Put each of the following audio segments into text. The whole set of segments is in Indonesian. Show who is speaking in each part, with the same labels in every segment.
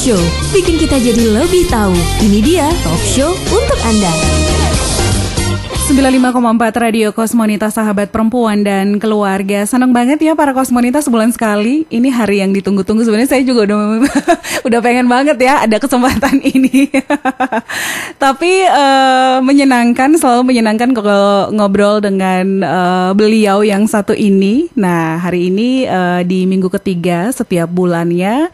Speaker 1: Show, bikin kita jadi lebih tahu. Ini dia Talk Show untuk Anda.
Speaker 2: 95,4 Radio Kosmonita Sahabat Perempuan dan Keluarga. Senang banget ya para Kosmonita sebulan sekali. Ini hari yang ditunggu-tunggu. Sebenarnya saya juga udah udah pengen banget ya Ada kesempatan ini. Tapi uh, menyenangkan Selalu menyenangkan kalau ngobrol dengan uh, beliau yang satu ini. Nah hari ini uh, di minggu ketiga setiap bulannya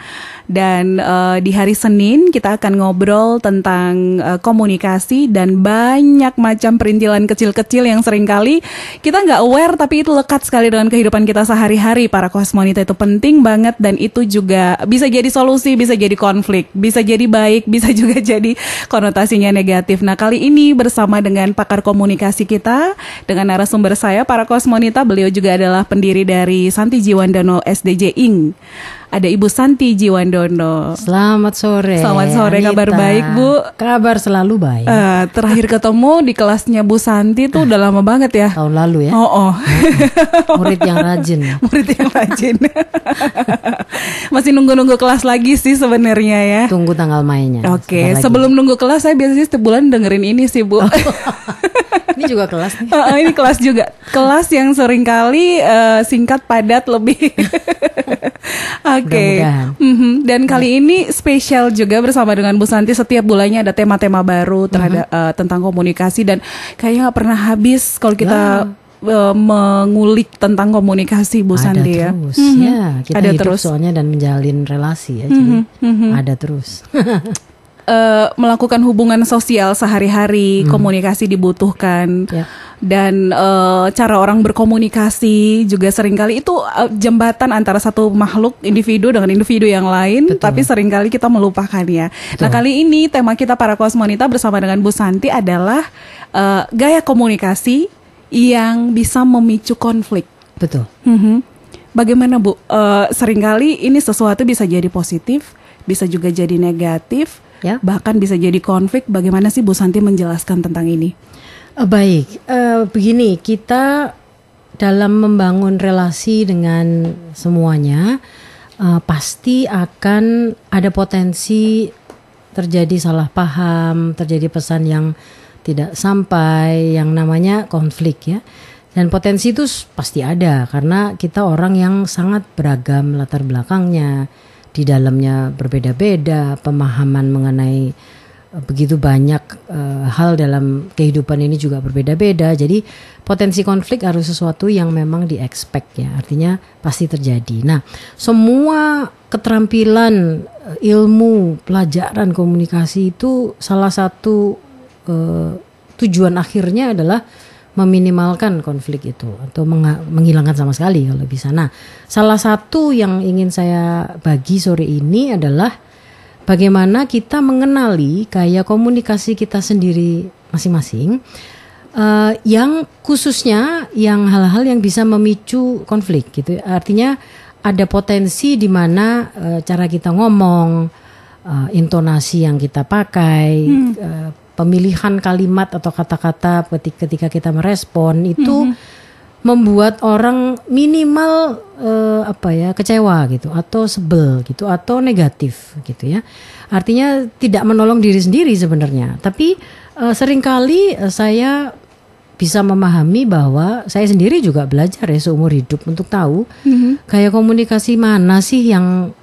Speaker 2: dan uh, di hari Senin kita akan ngobrol tentang uh, komunikasi dan banyak macam perintilan kecil-kecil yang sering kali kita nggak aware tapi itu lekat sekali dengan kehidupan kita sehari-hari para kosmonita itu penting banget dan itu juga bisa jadi solusi, bisa jadi konflik, bisa jadi baik, bisa juga jadi konotasinya negatif. Nah kali ini bersama dengan pakar komunikasi kita dengan narasumber saya para kosmonita beliau juga adalah pendiri dari Santi Jiwandono SDJ Ing ada Ibu Santi Jiwandono.
Speaker 3: Selamat sore.
Speaker 2: Selamat sore, Anita. kabar baik Bu?
Speaker 3: Kabar selalu baik.
Speaker 2: Uh, terakhir ketemu di kelasnya Bu Santi tuh udah lama banget ya.
Speaker 3: Tahun lalu ya.
Speaker 2: Oh, oh.
Speaker 3: Murid yang rajin.
Speaker 2: Murid yang rajin. Masih nunggu-nunggu kelas lagi sih sebenarnya ya.
Speaker 3: Tunggu tanggal mainnya.
Speaker 2: Oke, okay. sebelum nunggu kelas saya biasanya setiap bulan dengerin ini sih Bu.
Speaker 3: Ini juga kelas nih.
Speaker 2: Uh, ini kelas juga. Kelas yang sering kali uh, singkat padat lebih. Oke. Okay. Mm -hmm. Dan nah. kali ini spesial juga bersama dengan Bu Santi setiap bulannya ada tema-tema baru terhadap mm -hmm. uh, tentang komunikasi dan kayaknya nggak pernah habis kalau kita yeah mengulik tentang komunikasi Bu
Speaker 3: ada
Speaker 2: Santi
Speaker 3: ya. Terus. Mm -hmm. Ya, kita ada hidup terus soalnya dan menjalin relasi ya. Jadi mm -hmm. ada terus.
Speaker 2: uh, melakukan hubungan sosial sehari-hari, hmm. komunikasi dibutuhkan. Yeah dan uh, cara orang berkomunikasi juga sering kali itu uh, jembatan antara satu makhluk individu dengan individu yang lain Betul. tapi sering kali kita melupakannya. Betul. Nah, kali ini tema kita para kosmonita bersama dengan Bu Santi adalah uh, gaya komunikasi yang bisa memicu konflik.
Speaker 3: Betul.
Speaker 2: Mm -hmm. Bagaimana Bu? Uh, sering kali ini sesuatu bisa jadi positif, bisa juga jadi negatif, ya. bahkan bisa jadi konflik. Bagaimana sih Bu Santi menjelaskan tentang ini?
Speaker 3: Uh, baik, uh, begini kita dalam membangun relasi dengan semuanya uh, pasti akan ada potensi terjadi salah paham, terjadi pesan yang tidak sampai, yang namanya konflik ya. Dan potensi itu pasti ada karena kita orang yang sangat beragam latar belakangnya, di dalamnya berbeda-beda, pemahaman mengenai begitu banyak uh, hal dalam kehidupan ini juga berbeda-beda. Jadi potensi konflik harus sesuatu yang memang di expect ya. Artinya pasti terjadi. Nah, semua keterampilan eh, ilmu, pelajaran komunikasi itu salah satu uh, tujuan akhirnya adalah meminimalkan konflik itu atau menghilangkan sama sekali kalau bisa. Nah, salah satu yang ingin saya bagi sore ini adalah bagaimana kita mengenali gaya komunikasi kita sendiri masing-masing uh, yang khususnya yang hal-hal yang bisa memicu konflik gitu artinya ada potensi di mana uh, cara kita ngomong uh, intonasi yang kita pakai hmm. uh, pemilihan kalimat atau kata-kata ketika kita merespon itu hmm membuat orang minimal uh, apa ya kecewa gitu atau sebel gitu atau negatif gitu ya. Artinya tidak menolong diri sendiri sebenarnya. Tapi uh, sering kali uh, saya bisa memahami bahwa saya sendiri juga belajar ya seumur hidup untuk tahu mm-hmm. kayak komunikasi mana sih yang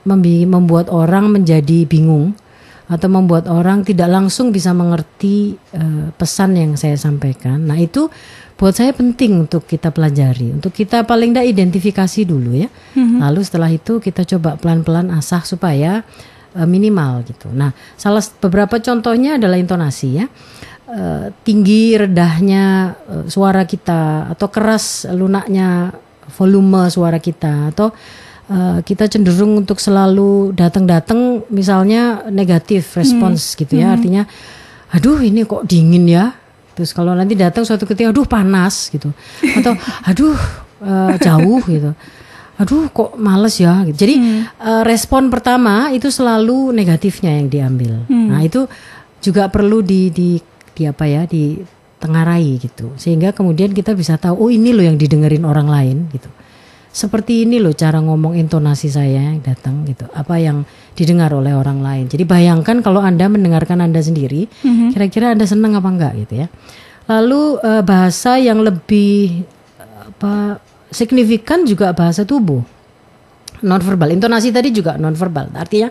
Speaker 3: membuat orang menjadi bingung atau membuat orang tidak langsung bisa mengerti uh, pesan yang saya sampaikan. Nah itu buat saya penting untuk kita pelajari, untuk kita paling tidak identifikasi dulu ya. Mm-hmm. Lalu setelah itu kita coba pelan-pelan asah supaya uh, minimal gitu. Nah, salah beberapa contohnya adalah intonasi ya. Uh, tinggi redahnya uh, suara kita atau keras lunaknya volume suara kita atau uh, kita cenderung untuk selalu datang-datang misalnya negatif respons hmm. gitu ya. Hmm. Artinya aduh ini kok dingin ya Terus kalau nanti datang suatu ketika, aduh panas gitu, atau aduh uh, jauh gitu, aduh kok males ya. Gitu. Jadi hmm. uh, respon pertama itu selalu negatifnya yang diambil. Hmm. Nah itu juga perlu di, di di apa ya di tengarai gitu, sehingga kemudian kita bisa tahu, oh ini loh yang didengerin orang lain gitu. Seperti ini loh cara ngomong intonasi saya yang datang gitu. Apa yang didengar oleh orang lain. Jadi bayangkan kalau Anda mendengarkan Anda sendiri, kira-kira Anda senang apa enggak gitu ya. Lalu eh, bahasa yang lebih eh, apa signifikan juga bahasa tubuh. Nonverbal. Intonasi tadi juga nonverbal. Artinya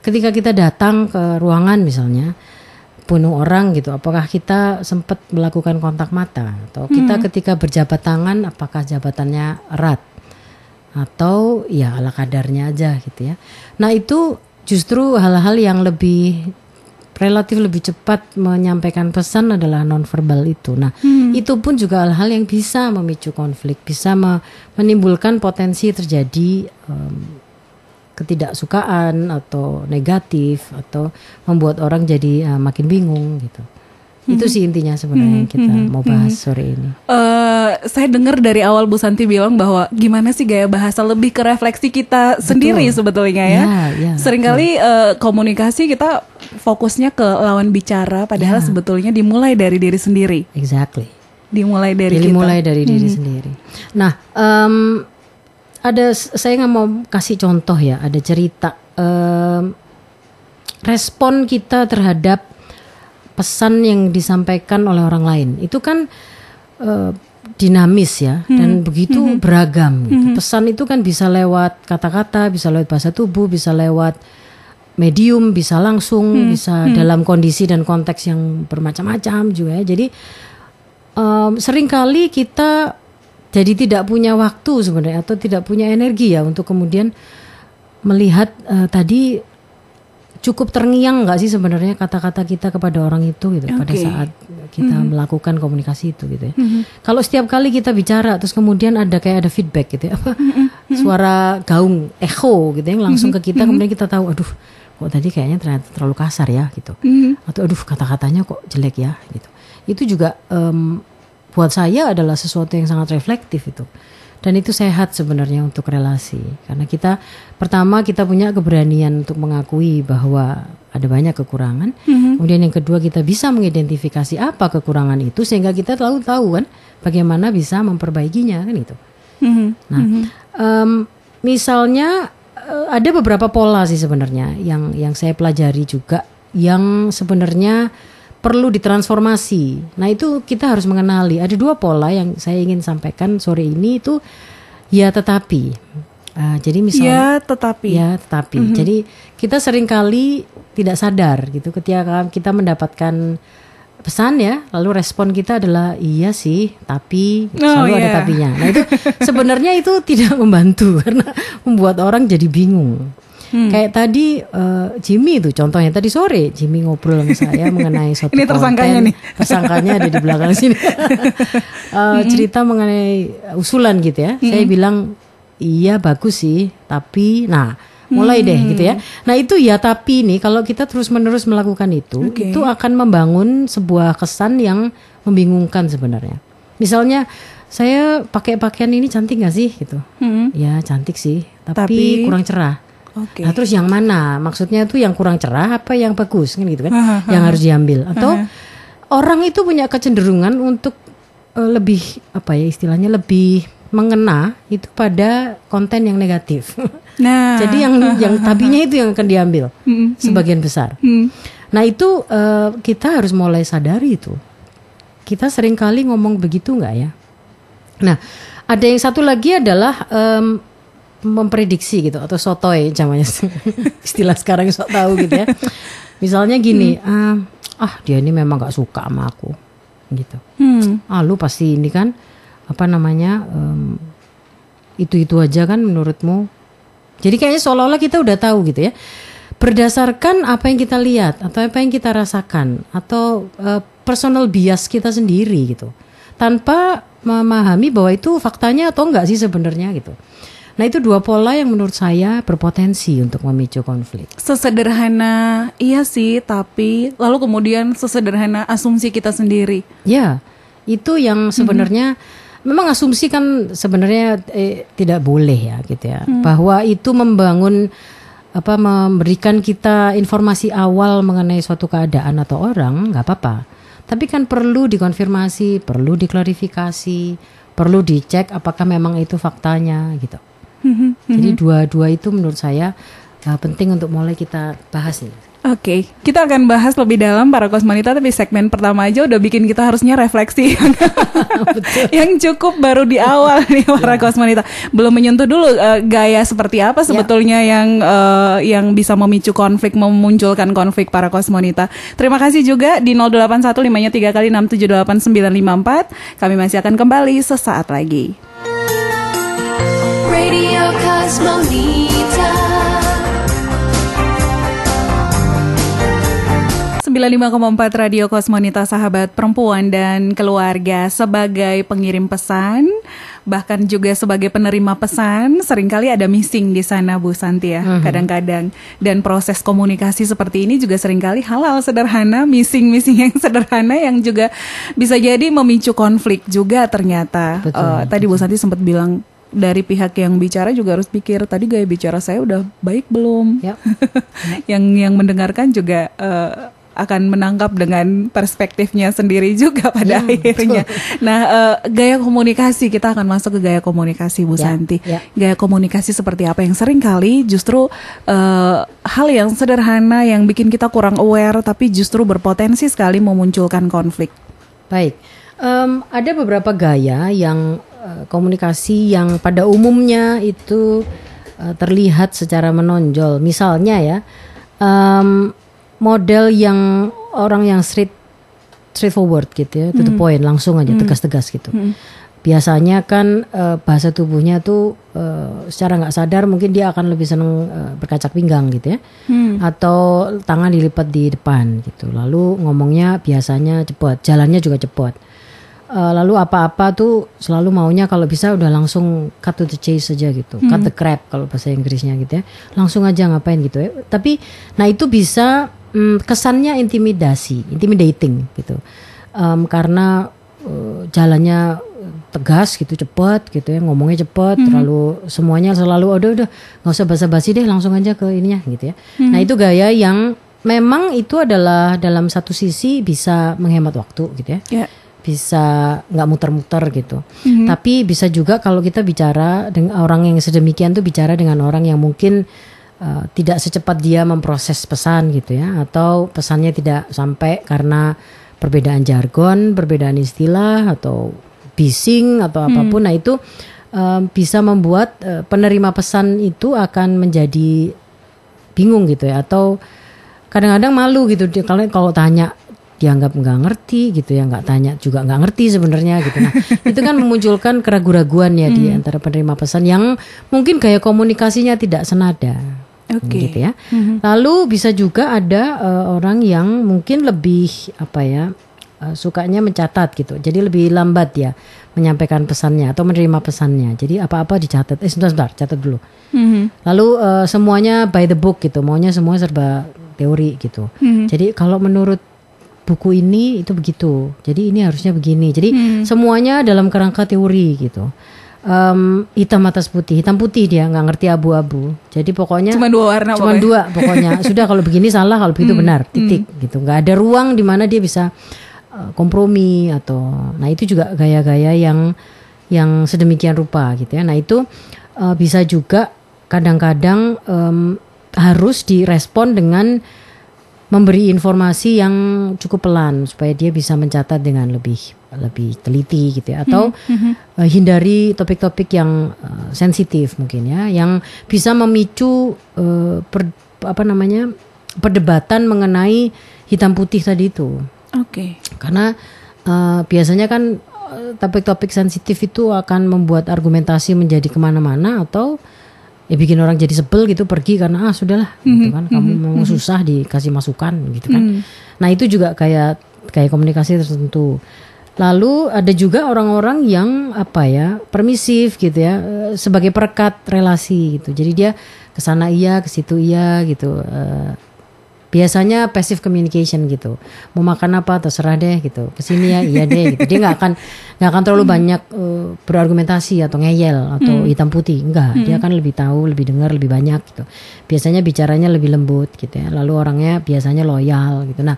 Speaker 3: ketika kita datang ke ruangan misalnya bunuh orang gitu, apakah kita sempat melakukan kontak mata atau kita ketika berjabat tangan apakah jabatannya erat atau ya ala kadarnya aja gitu ya. Nah itu justru hal-hal yang lebih relatif lebih cepat menyampaikan pesan adalah nonverbal itu. Nah itu pun juga hal-hal yang bisa memicu konflik, bisa me- menimbulkan potensi terjadi em, ketidaksukaan atau negatif atau membuat orang jadi eh, makin bingung gitu. Itu sih intinya sebenarnya yang kita mau bahas sore ini.
Speaker 2: Eh, saya dengar dari awal Bu Santi bilang bahwa gimana sih gaya bahasa lebih ke refleksi kita sendiri sebetulnya ya.
Speaker 3: Ya, ya,
Speaker 2: Seringkali eh, komunikasi kita fokusnya ke lawan bicara, padahal sebetulnya dimulai dari diri sendiri,
Speaker 3: Exactly.
Speaker 2: dimulai dari
Speaker 3: Jadi
Speaker 2: kita.
Speaker 3: mulai dari diri sendiri. Nah, em, ada saya nggak mau kasih contoh ya. Ada cerita em, respon kita terhadap pesan yang disampaikan oleh orang lain itu kan eh, dinamis ya dan begitu beragam. Gitu. Pesan itu kan bisa lewat kata-kata, bisa lewat bahasa tubuh, bisa lewat medium, bisa langsung, bisa dalam kondisi dan konteks yang bermacam-macam juga ya. Jadi em, sering kali kita jadi tidak punya waktu sebenarnya atau tidak punya energi ya untuk kemudian melihat eh, tadi cukup terngiang nggak sih sebenarnya kata-kata kita kepada orang itu gitu pada
Speaker 2: Oke.
Speaker 3: saat kita melakukan komunikasi itu gitu ya. Kalau setiap kali kita bicara terus kemudian ada kayak ada feedback gitu ya apa suara gaung echo gitu yang langsung ke kita kemudian kita tahu aduh kok tadi kayaknya ternyata terlalu kasar ya gitu. Atau aduh kata-katanya kok jelek ya gitu. Itu juga em, buat saya adalah sesuatu yang sangat reflektif itu. Dan itu sehat sebenarnya untuk relasi karena kita pertama kita punya keberanian untuk mengakui bahwa ada banyak kekurangan. Kemudian yang kedua kita bisa mengidentifikasi apa kekurangan itu sehingga kita tahu tahu kan bagaimana bisa memperbaikinya kan itu.
Speaker 2: Mhm.
Speaker 3: Nah, em, misalnya eh, ada beberapa pola sih sebenarnya yang yang saya pelajari juga yang sebenarnya perlu ditransformasi. Nah itu kita harus mengenali ada dua pola yang saya ingin sampaikan sore ini itu ya tetapi. Ah, jadi misalnya
Speaker 2: Ya, tetapi
Speaker 3: Ya, tetapi. Jadi kita sering kali tidak sadar gitu ketika kita mendapatkan pesan ya, lalu respon kita adalah iya sih, tapi
Speaker 2: Oh,
Speaker 3: selalu ada
Speaker 2: iya.
Speaker 3: tapinya. Nah, itu sebenarnya itu tidak membantu karena membuat orang jadi bingung.
Speaker 2: Hmm.
Speaker 3: Kayak tadi eh, Jimmy itu contohnya tadi sore Jimmy ngobrol sama saya mengenai suatu
Speaker 2: Ini tersangkanya
Speaker 3: konten.
Speaker 2: nih.
Speaker 3: Tersangkanya ada di belakang sini. Eh, cerita mengenai usulan gitu ya. Saya bilang iya bagus sih, tapi nah mulai deh gitu ya. Nah itu ya tapi nih kalau kita terus menerus melakukan itu,
Speaker 2: Oke.
Speaker 3: itu akan membangun sebuah kesan yang membingungkan sebenarnya. Misalnya saya pakai pakaian ini cantik gak sih gitu?
Speaker 2: Mhm.
Speaker 3: Ya cantik sih, tapi,
Speaker 2: Tapi-
Speaker 3: kurang cerah.
Speaker 2: Oke.
Speaker 3: Nah terus yang mana? Maksudnya tuh yang kurang cerah apa yang bagus kan gitu kan?
Speaker 2: Aha,
Speaker 3: yang harus diambil atau orang itu punya kecenderungan untuk eh, lebih apa ya istilahnya lebih mengena itu pada konten yang negatif.
Speaker 2: Nah,
Speaker 3: Jadi yang yang tabinya itu yang akan diambil
Speaker 2: Mm-mm.
Speaker 3: sebagian besar. Nah itu eh, kita harus mulai sadari itu. Kita sering kali ngomong begitu nggak ya? Nah ada yang satu lagi adalah em, memprediksi gitu atau sotoy namanya istilah sekarang sok tahu gitu ya. Misalnya gini, ah, ah dia ini memang nggak suka sama aku gitu.
Speaker 2: Hmm.
Speaker 3: Ah lu pasti ini kan apa namanya itu itu aja kan menurutmu. Jadi kayaknya seolah-olah kita udah tahu gitu ya. Berdasarkan apa yang kita lihat atau apa yang kita rasakan atau eh, personal bias kita sendiri gitu. Tanpa memahami bahwa itu faktanya atau enggak sih sebenarnya gitu. Nah itu dua pola yang menurut saya berpotensi untuk memicu konflik.
Speaker 2: Sesederhana iya sih, tapi lalu kemudian sesederhana asumsi kita sendiri.
Speaker 3: Ya, itu yang sebenarnya memang asumsi kan sebenarnya eh, tidak boleh ya gitu ya. Bahwa itu membangun apa memberikan kita informasi awal mengenai suatu keadaan atau orang nggak apa-apa. Tapi kan perlu dikonfirmasi, perlu diklarifikasi, perlu dicek apakah memang itu faktanya gitu. Jadi dua-dua itu menurut saya uh, penting untuk mulai kita bahas nih.
Speaker 2: Oke, kita akan bahas lebih dalam para kosmonita tapi segmen pertama aja udah bikin kita harusnya refleksi yang, yang cukup baru di awal nih para
Speaker 3: Ya.
Speaker 2: kosmonita. Belum menyentuh dulu eh, gaya seperti apa sebetulnya yang eh, yang bisa memicu konflik, memunculkan konflik para kosmonita. Terima kasih juga di 081 limanya 3 kali 678 954. Kami masih akan kembali sesaat lagi.
Speaker 4: Radio Cosmonita
Speaker 2: 95,4 Radio Kosmonita Sahabat Perempuan dan Keluarga sebagai pengirim pesan bahkan juga sebagai penerima pesan sering kali ada missing di sana Bu Santi ya kadang-kadang. Dan proses komunikasi seperti ini juga sering kali halal sederhana missing-missing yang sederhana yang juga bisa jadi memicu konflik juga ternyata.
Speaker 3: Betul,
Speaker 2: Eh, tadi Bu Santi sempat bilang dari pihak yang bicara juga harus pikir tadi gaya bicara saya udah baik belum
Speaker 3: Ya.
Speaker 2: yang yang mendengarkan juga eh, akan menangkap dengan perspektifnya sendiri juga pada
Speaker 3: Hmm,
Speaker 2: akhirnya. Nah, eh, gaya komunikasi kita akan masuk ke gaya komunikasi Bu
Speaker 3: Ya,
Speaker 2: Santi.
Speaker 3: ya.
Speaker 2: Gaya komunikasi seperti apa yang sering kali justru eh, hal yang sederhana yang bikin kita kurang aware tapi justru berpotensi sekali memunculkan konflik.
Speaker 3: Baik, Em, ada beberapa gaya yang eh, komunikasi yang pada umumnya itu eh, terlihat secara menonjol. Misalnya ya, em, model yang orang yang straight straightforward gitu ya, to the point, langsung aja tegas-tegas gitu. Biasanya kan eh, bahasa tubuhnya tuh eh, secara nggak sadar mungkin dia akan lebih seneng eh, berkacak pinggang gitu ya, atau tangan dilipat di depan gitu. Lalu ngomongnya biasanya cepat, jalannya juga cepat. Eh, lalu apa-apa tuh selalu maunya kalau bisa udah langsung cut to the chase saja gitu, cut the crap kalau bahasa Inggrisnya gitu ya, langsung aja ngapain gitu ya. Tapi nah itu bisa mm, kesannya intimidasi, intimidating gitu, Em, karena eh, jalannya tegas gitu, cepat gitu ya, ngomongnya cepat, terlalu semuanya selalu udah udah nggak usah basa-basi deh, langsung aja ke ininya gitu ya. Nah itu gaya yang memang itu adalah dalam satu sisi bisa menghemat waktu gitu ya.
Speaker 2: Ya.
Speaker 3: Bisa nggak muter-muter gitu. Tapi bisa juga kalau kita bicara dengan orang yang sedemikian tuh bicara dengan orang yang mungkin uh, tidak secepat dia memproses pesan gitu ya, atau pesannya tidak sampai karena perbedaan jargon, perbedaan istilah atau bising atau apa pun. Nah itu um, bisa membuat uh, penerima pesan itu akan menjadi bingung gitu ya, atau kadang-kadang malu gitu kalau tanya dianggap nggak ngerti gitu ya nggak tanya juga nggak ngerti sebenarnya gitu. Nah itu kan memunculkan keraguan-raguan ya di antara penerima pesan yang mungkin gaya komunikasinya tidak senada
Speaker 2: Oke.
Speaker 3: gitu ya. Lalu bisa juga ada eh, orang yang mungkin lebih apa ya eh, sukanya mencatat gitu. Jadi lebih lambat ya menyampaikan pesannya atau menerima pesannya. Jadi apa-apa dicatat. Eh sebentar sebentar catat dulu.
Speaker 2: Mhm.
Speaker 3: Lalu eh, semuanya by the book gitu, maunya semua serba teori gitu. Jadi kalau menurut buku ini itu begitu, jadi ini harusnya begini. Jadi semuanya dalam kerangka teori gitu. Em, hitam atas putih, hitam putih dia nggak ngerti abu-abu. Jadi pokoknya
Speaker 2: Cuma dua warna
Speaker 3: cuma
Speaker 2: pokoknya.
Speaker 3: dua pokoknya. Sudah kalau begini salah, kalau begitu benar, titik gitu. nggak ada ruang di mana dia bisa eh, kompromi atau, nah itu juga gaya-gaya yang yang sedemikian rupa gitu ya. Nah itu eh, bisa juga kadang-kadang em, harus direspon dengan memberi informasi yang cukup pelan supaya dia bisa mencatat dengan lebih lebih teliti gitu ya. Atau eh, hindari topik-topik yang eh, sensitif mungkin ya yang bisa memicu eh, per- apa namanya perdebatan mengenai hitam putih tadi itu.
Speaker 2: Oke.
Speaker 3: karena eh, biasanya kan topik-topik sensitif itu akan membuat argumentasi menjadi ke mana-mana atau ya bikin orang jadi sebel gitu pergi karena ah sudahlah gitu kan. kamu mau susah dikasih masukan gitu kan. Nah itu juga kayak kayak komunikasi tertentu. Lalu ada juga orang-orang yang apa ya permisif gitu ya eh, sebagai perekat relasi gitu. Jadi dia ke sana iya ke situ iya gitu eh, biasanya passive communication gitu. Mau makan apa terserah deh gitu. Ke sini ya iya deh gitu. Dia nggak akan nggak akan terlalu banyak eh, berargumentasi atau ngeyel atau hitam putih. Enggak dia akan lebih tahu lebih dengar lebih banyak gitu. Biasanya bicaranya lebih lembut gitu ya. Lalu orangnya biasanya loyal gitu. Nah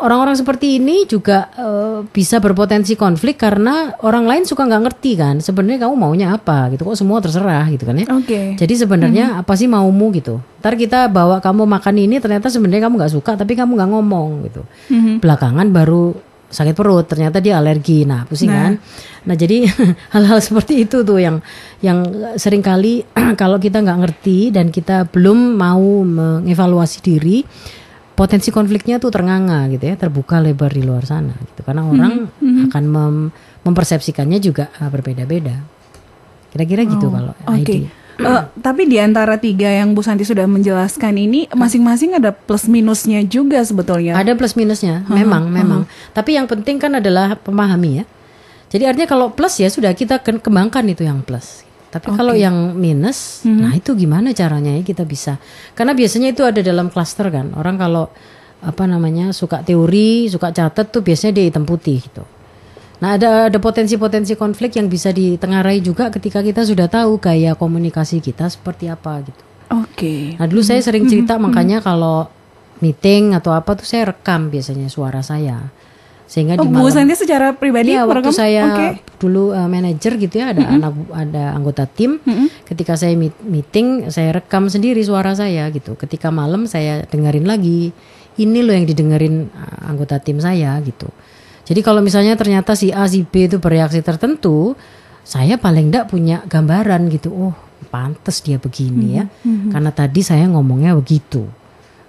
Speaker 3: Orang-orang seperti ini juga eh, bisa berpotensi konflik karena orang lain suka nggak ngerti kan sebenarnya kamu maunya apa gitu kok semua terserah gitu kan ya.
Speaker 2: Oke.
Speaker 3: jadi sebenarnya apa sih maumu gitu. Ntar kita bawa kamu makan ini ternyata sebenarnya kamu nggak suka tapi kamu nggak ngomong gitu. Belakangan baru sakit perut ternyata dia alergi. Nah pusing kan? Nah jadi hal-hal seperti itu tuh yang yang sering kali kalau kita nggak ngerti dan kita belum mau mengevaluasi diri potensi konfliknya tuh ternganga gitu ya terbuka lebar di luar sana gitu karena orang akan mem- mempersepsikannya juga ah, berbeda-beda kira-kira gitu kalau
Speaker 2: Oh, Oke.
Speaker 3: ID.
Speaker 2: Eh, tapi di antara tiga yang Bu Santi sudah menjelaskan ini masing-masing ada plus minusnya juga sebetulnya.
Speaker 3: Ada plus minusnya, memang, memang. Tapi yang penting kan adalah pemahami ya. Jadi artinya kalau plus ya sudah kita kembangkan itu yang plus. Tapi kalau yang minus, nah itu gimana caranya ya kita bisa? Karena biasanya itu ada dalam klaster kan. Orang kalau apa namanya suka teori, suka catat tuh biasanya dia hitam putih gitu. Nah ada ada potensi-potensi konflik yang bisa ditengarai juga ketika kita sudah tahu gaya komunikasi kita seperti apa gitu.
Speaker 2: Oke.
Speaker 3: Nah dulu saya sering cerita makanya kalau meeting atau apa tuh saya rekam biasanya suara saya sehingga
Speaker 2: Oh,
Speaker 3: di
Speaker 2: Bu
Speaker 3: malam
Speaker 2: Santi secara pribadi
Speaker 3: Iya, waktu saya
Speaker 2: Oke.
Speaker 3: dulu uh, manajer gitu ya ada anak ada anggota tim. Ketika saya meet- meeting saya rekam sendiri suara saya gitu. Ketika malam saya dengerin lagi ini loh yang didengerin uh, anggota tim saya gitu. Jadi kalau misalnya ternyata si A si B itu bereaksi tertentu saya paling enggak punya gambaran gitu. Oh pantas dia begini ya. Karena tadi saya ngomongnya begitu.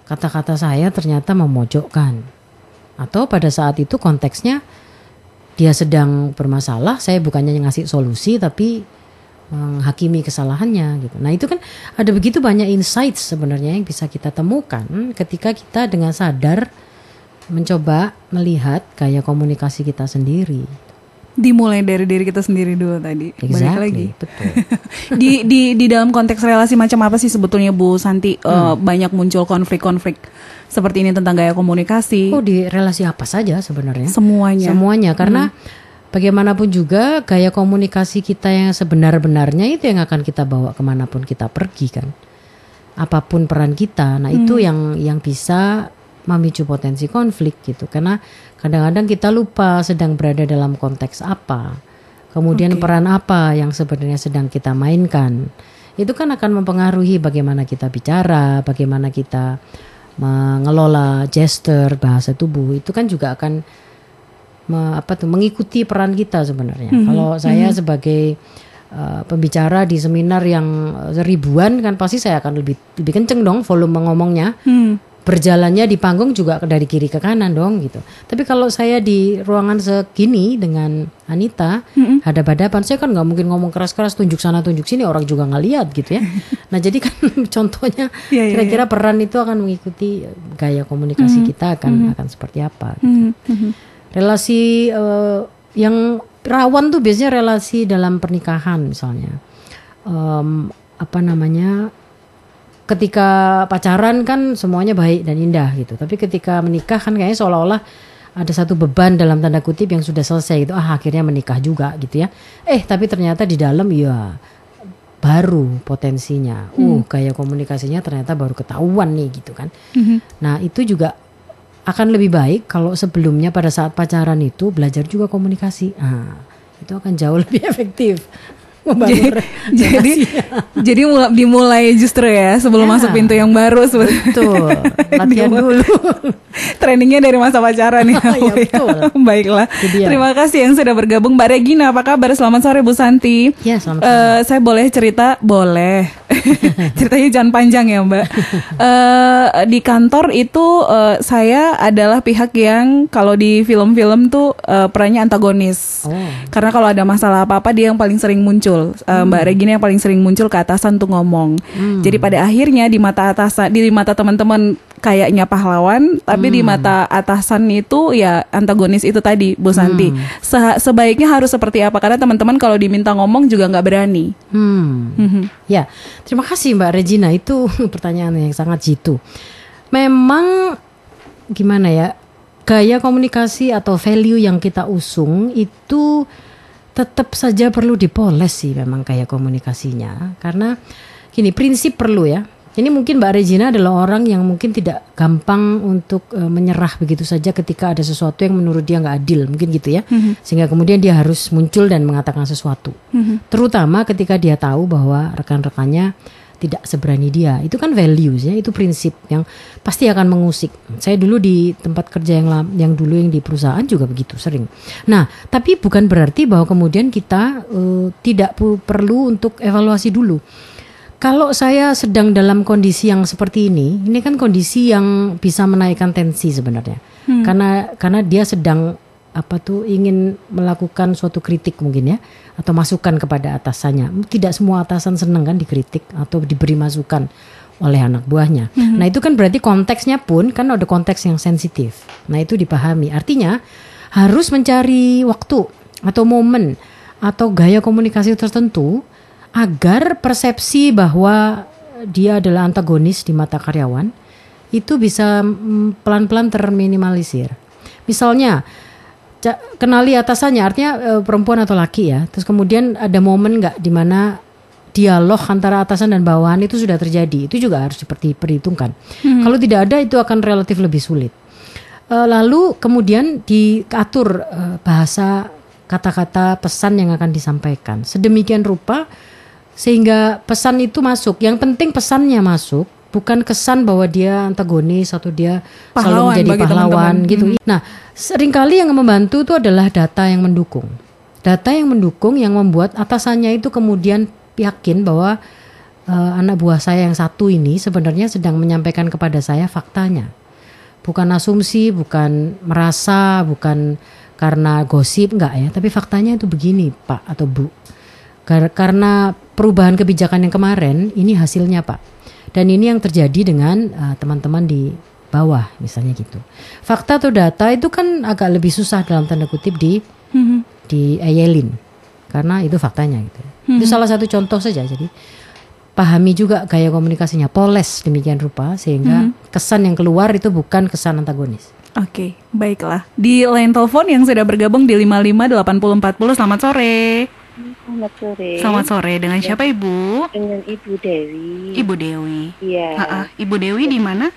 Speaker 3: Kata-kata saya ternyata memojokkan atau pada saat itu konteksnya dia sedang bermasalah, saya bukannya ngasih solusi tapi menghakimi kesalahannya gitu. Nah, itu kan ada begitu banyak insights sebenarnya yang bisa kita temukan ketika kita dengan sadar mencoba melihat gaya komunikasi kita sendiri.
Speaker 2: Dimulai dari diri kita sendiri dulu tadi. Balik
Speaker 3: Exactly,
Speaker 2: lagi.
Speaker 3: betul.
Speaker 2: di di di dalam konteks relasi macam apa sih sebetulnya Bu Santi eh, banyak muncul konflik-konflik seperti ini tentang gaya komunikasi?
Speaker 3: Oh, di relasi apa saja sebenarnya?
Speaker 2: Semuanya.
Speaker 3: Semuanya karena bagaimanapun juga gaya komunikasi kita yang sebenar-benarnya itu yang akan kita bawa ke mana pun kita pergi kan. Apa pun peran kita, nah itu yang yang bisa memicu potensi konflik gitu. Karena kadang-kadang kita lupa sedang berada dalam konteks apa, kemudian peran apa yang sebenarnya sedang kita mainkan. Itu kan akan mempengaruhi bagaimana kita bicara, bagaimana kita mengelola gesture, bahasa tubuh. Itu kan juga akan me- apa tuh mengikuti peran kita sebenarnya. Kalau saya sebagai uh, pembicara di seminar yang uh, ribuan kan pasti saya akan lebih lebih kenceng dong volume ngomongnya.
Speaker 2: Hmm.
Speaker 3: Berjalannya di panggung juga dari kiri ke kanan dong gitu. Tapi kalau saya di ruangan segini dengan Anita hadap-hadapan saya kan nggak mungkin ngomong keras-keras tunjuk sana tunjuk sini orang juga nggak lihat gitu ya. Nah jadi kan contohnya
Speaker 2: Iya, iya,
Speaker 3: kira-kira peran itu akan mengikuti gaya komunikasi kita akan akan seperti apa. gitu.
Speaker 2: Hmm, hmm.
Speaker 3: Relasi eh, yang rawan tuh biasanya relasi dalam pernikahan misalnya. Em, apa namanya? Ketika pacaran kan semuanya baik dan indah gitu. Tapi ketika menikah kan kayaknya seolah-olah ada satu beban dalam tanda kutip yang sudah selesai gitu. Ah akhirnya menikah juga gitu ya. Eh tapi ternyata di dalam ya baru potensinya. Uh gaya komunikasinya ternyata baru ketahuan nih gitu kan. Nah itu juga akan lebih baik kalau sebelumnya pada saat pacaran itu belajar juga komunikasi. Nah, itu akan jauh lebih efektif. Membangun
Speaker 2: Jadi jadi mula- dimulai justru ya sebelum
Speaker 3: Ya.
Speaker 2: masuk pintu yang baru sebetulnya.
Speaker 3: Betul. Latihan dulu.
Speaker 2: Trainingnya dari masa pacaran ya.
Speaker 3: Iya,
Speaker 2: ya.
Speaker 3: betul.
Speaker 2: Baiklah.
Speaker 3: Dia.
Speaker 2: Terima kasih yang sudah bergabung Mbak Regina. Apa kabar? Selamat sore Bu Santi.
Speaker 3: Ya, selamat
Speaker 2: Eh, saya boleh cerita? Boleh. Ceritanya jangan panjang ya Mbak. Eh, di kantor itu eh, saya adalah pihak yang kalau di film-film tuh eh, perannya antagonis.
Speaker 3: Oh.
Speaker 2: Karena kalau ada masalah apa-apa dia yang paling sering muncul. Eh, Mbak Regina yang paling sering muncul ke atasan tuh ngomong. Jadi pada akhirnya di mata atasan, di mata teman-teman kayaknya pahlawan, tapi di mata atasan itu ya antagonis itu tadi, Bu Santi. Se- sebaiknya harus seperti apa? Karena teman-teman kalau diminta ngomong juga nggak berani.
Speaker 3: Hmm.
Speaker 2: Mhm.
Speaker 3: Ya, terima kasih Mbak Regina. Itu pertanyaan yang sangat jitu. Memang gimana ya? Gaya komunikasi atau value yang kita usung itu tetap saja perlu dipoles sih memang gaya komunikasinya. Karena gini, prinsip perlu ya. Ini mungkin Mbak Regina adalah orang yang mungkin tidak gampang untuk eh, menyerah begitu saja ketika ada sesuatu yang menurut dia nggak adil, mungkin gitu ya. Sehingga kemudian dia harus muncul dan mengatakan sesuatu. Terutama ketika dia tahu bahwa rekan-rekannya tidak seberani dia. Itu kan values ya, itu prinsip yang pasti akan mengusik. Saya dulu di tempat kerja yang lam- yang dulu yang di perusahaan juga begitu sering. Nah, tapi bukan berarti bahwa kemudian kita eh, tidak perlu untuk evaluasi dulu. Kalau saya sedang dalam kondisi yang seperti ini, ini kan kondisi yang bisa menaikkan tensi sebenarnya. Karena karena dia sedang apa tuh ingin melakukan suatu kritik mungkin ya atau masukan kepada atasannya. Tidak semua atasan senang kan dikritik atau diberi masukan oleh anak buahnya. Nah, itu kan berarti konteksnya pun kan ada konteks yang sensitif. Nah, itu dipahami. Artinya harus mencari waktu atau momen atau gaya komunikasi tertentu agar persepsi bahwa dia adalah antagonis di mata karyawan itu bisa mm, pelan-pelan terminimalisir. Misalnya kenali atasannya artinya eh, perempuan atau laki ya. Terus kemudian ada momen nggak di mana dialog antara atasan dan bawahan itu sudah terjadi. Itu juga harus diperti- diperhitungkan. Kalau tidak ada itu akan relatif lebih sulit. Eh, lalu kemudian diatur eh, bahasa kata-kata pesan yang akan disampaikan sedemikian rupa sehingga pesan itu masuk. Yang penting pesannya masuk, bukan kesan bahwa dia antagonis atau dia
Speaker 2: Pahlawan
Speaker 3: selalu menjadi
Speaker 2: bagi
Speaker 3: pahlawan
Speaker 2: teman-teman.
Speaker 3: gitu. Nah, sering kali yang membantu itu adalah data yang mendukung. Data yang mendukung yang membuat atasannya itu kemudian yakin bahwa eh, anak buah saya yang satu ini sebenarnya sedang menyampaikan kepada saya faktanya. Bukan asumsi, bukan merasa, bukan karena gosip enggak ya, tapi faktanya itu begini, Pak atau Bu. Kar- Karena perubahan kebijakan yang kemarin ini hasilnya, Pak. Dan ini yang terjadi dengan eh, teman-teman di bawah misalnya gitu. Fakta atau data itu kan agak lebih susah dalam tanda kutip di dieyelin karena itu faktanya gitu. Itu salah satu contoh saja. Jadi pahami juga gaya komunikasinya, poles demikian rupa sehingga kesan yang keluar itu bukan kesan antagonis.
Speaker 2: Oke, baiklah. Di line telepon yang sudah bergabung di 558040, selamat sore.
Speaker 5: Selamat sore.
Speaker 2: Selamat sore, dengan siapa Ibu?
Speaker 5: Dengan Ibu Dewi.
Speaker 2: Ibu Dewi.
Speaker 5: Iya.
Speaker 2: Ibu Dewi di mana?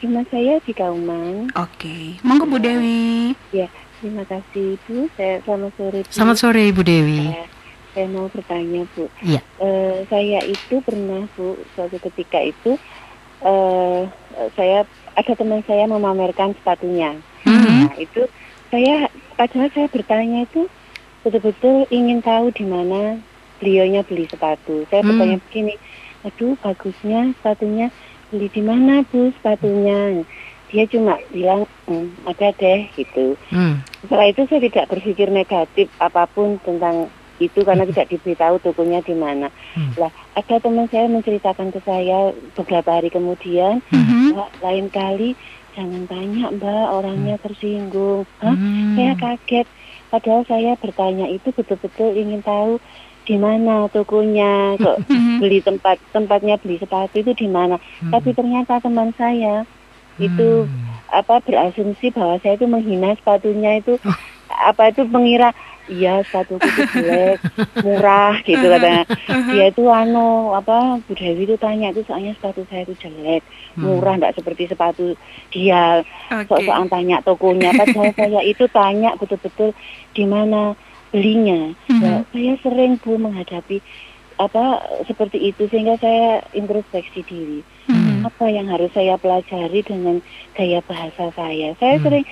Speaker 5: Rumah saya di Kauman.
Speaker 2: Oke, monggo Bu Dewi.
Speaker 5: Ya, terima kasih Ibu. Saya selamat sore. Bu.
Speaker 3: Selamat sore Ibu Dewi.
Speaker 5: Saya, saya mau bertanya Bu.
Speaker 3: Iya.
Speaker 5: Eh, saya itu pernah Bu suatu ketika itu eh saya ada teman saya memamerkan sepatunya. Nah itu saya padahal saya bertanya itu betul-betul ingin tahu di mana beliaunya beli sepatu. Saya
Speaker 3: Hmm.
Speaker 5: bertanya begini, aduh bagusnya sepatunya beli di mana bu sepatunya? Dia cuma bilang "Hmm, ada deh gitu.
Speaker 3: Hmm.
Speaker 5: Setelah itu saya tidak berpikir negatif apa pun tentang itu karena tidak diberitahu tokonya di mana. Lah, ada teman saya menceritakan ke saya beberapa hari kemudian, Mbak, lain kali jangan tanya Mbak orangnya tersinggung. Hah? Saya kaget. Padahal saya bertanya itu betul-betul ingin tahu di mana tokonya, kok beli tempat tempatnya beli sepatu itu di mana. Tapi ternyata teman saya itu apa berasumsi bahwa saya itu menghina sepatunya itu apa itu mengira iya sepatuku itu jelek murah gitu katanya. Dia itu anu apa Bu Dewi itu tanya itu soalnya sepatu saya itu jelek murah enggak seperti sepatu dia.
Speaker 2: Oke.
Speaker 5: sok-sokan tanya tokonya padahal saya itu tanya betul-betul di mana belinya. Nah, saya sering Bu menghadapi apa seperti itu sehingga saya introspeksi diri. Apa yang harus saya pelajari dengan gaya bahasa saya? Saya sering